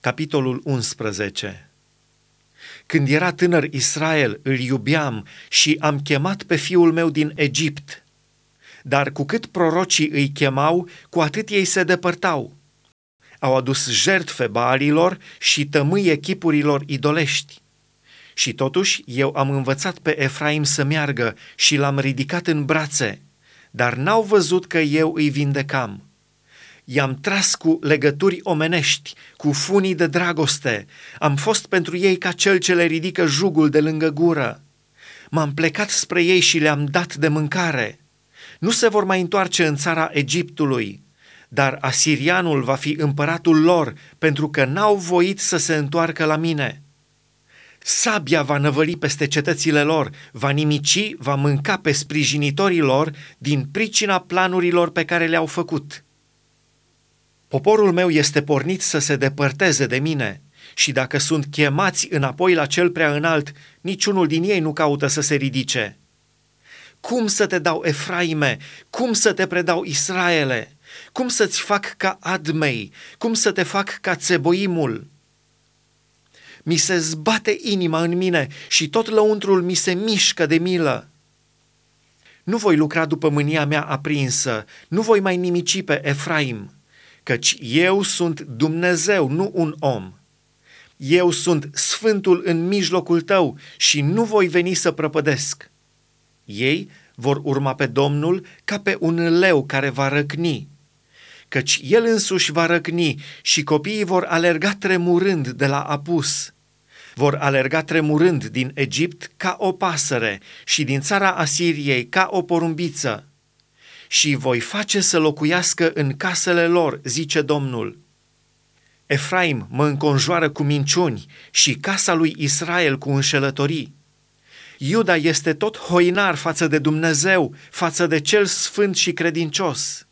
Capitolul 11 Când era tânăr Israel, îl iubeam și am chemat pe fiul meu din Egipt. Dar cu cât prorocii îi chemau, cu atât ei se depărtau. Au adus jertfe baalilor și tămâi echipurilor idolești. Și totuși eu am învățat pe Efraim să meargă și l-am ridicat în brațe, dar n-au văzut că eu îi vindecam i-am tras cu legături omenești, cu funii de dragoste, am fost pentru ei ca cel ce le ridică jugul de lângă gură. M-am plecat spre ei și le-am dat de mâncare. Nu se vor mai întoarce în țara Egiptului, dar asirianul va fi împăratul lor, pentru că n-au voit să se întoarcă la mine. Sabia va năvăli peste cetățile lor, va nimici, va mânca pe sprijinitorii lor din pricina planurilor pe care le-au făcut.” Poporul meu este pornit să se depărteze de mine și dacă sunt chemați înapoi la cel prea înalt, niciunul din ei nu caută să se ridice. Cum să te dau, Efraime? Cum să te predau, Israele? Cum să-ți fac ca Admei? Cum să te fac ca Țeboimul? Mi se zbate inima în mine și tot lăuntrul mi se mișcă de milă. Nu voi lucra după mânia mea aprinsă, nu voi mai nimici pe Efraim căci eu sunt Dumnezeu, nu un om. Eu sunt Sfântul în mijlocul tău și nu voi veni să prăpădesc. Ei vor urma pe Domnul ca pe un leu care va răcni, căci el însuși va răcni și copiii vor alerga tremurând de la apus. Vor alerga tremurând din Egipt ca o pasăre și din țara Asiriei ca o porumbiță și voi face să locuiască în casele lor, zice Domnul. Efraim mă înconjoară cu minciuni și casa lui Israel cu înșelătorii. Iuda este tot hoinar față de Dumnezeu, față de cel sfânt și credincios.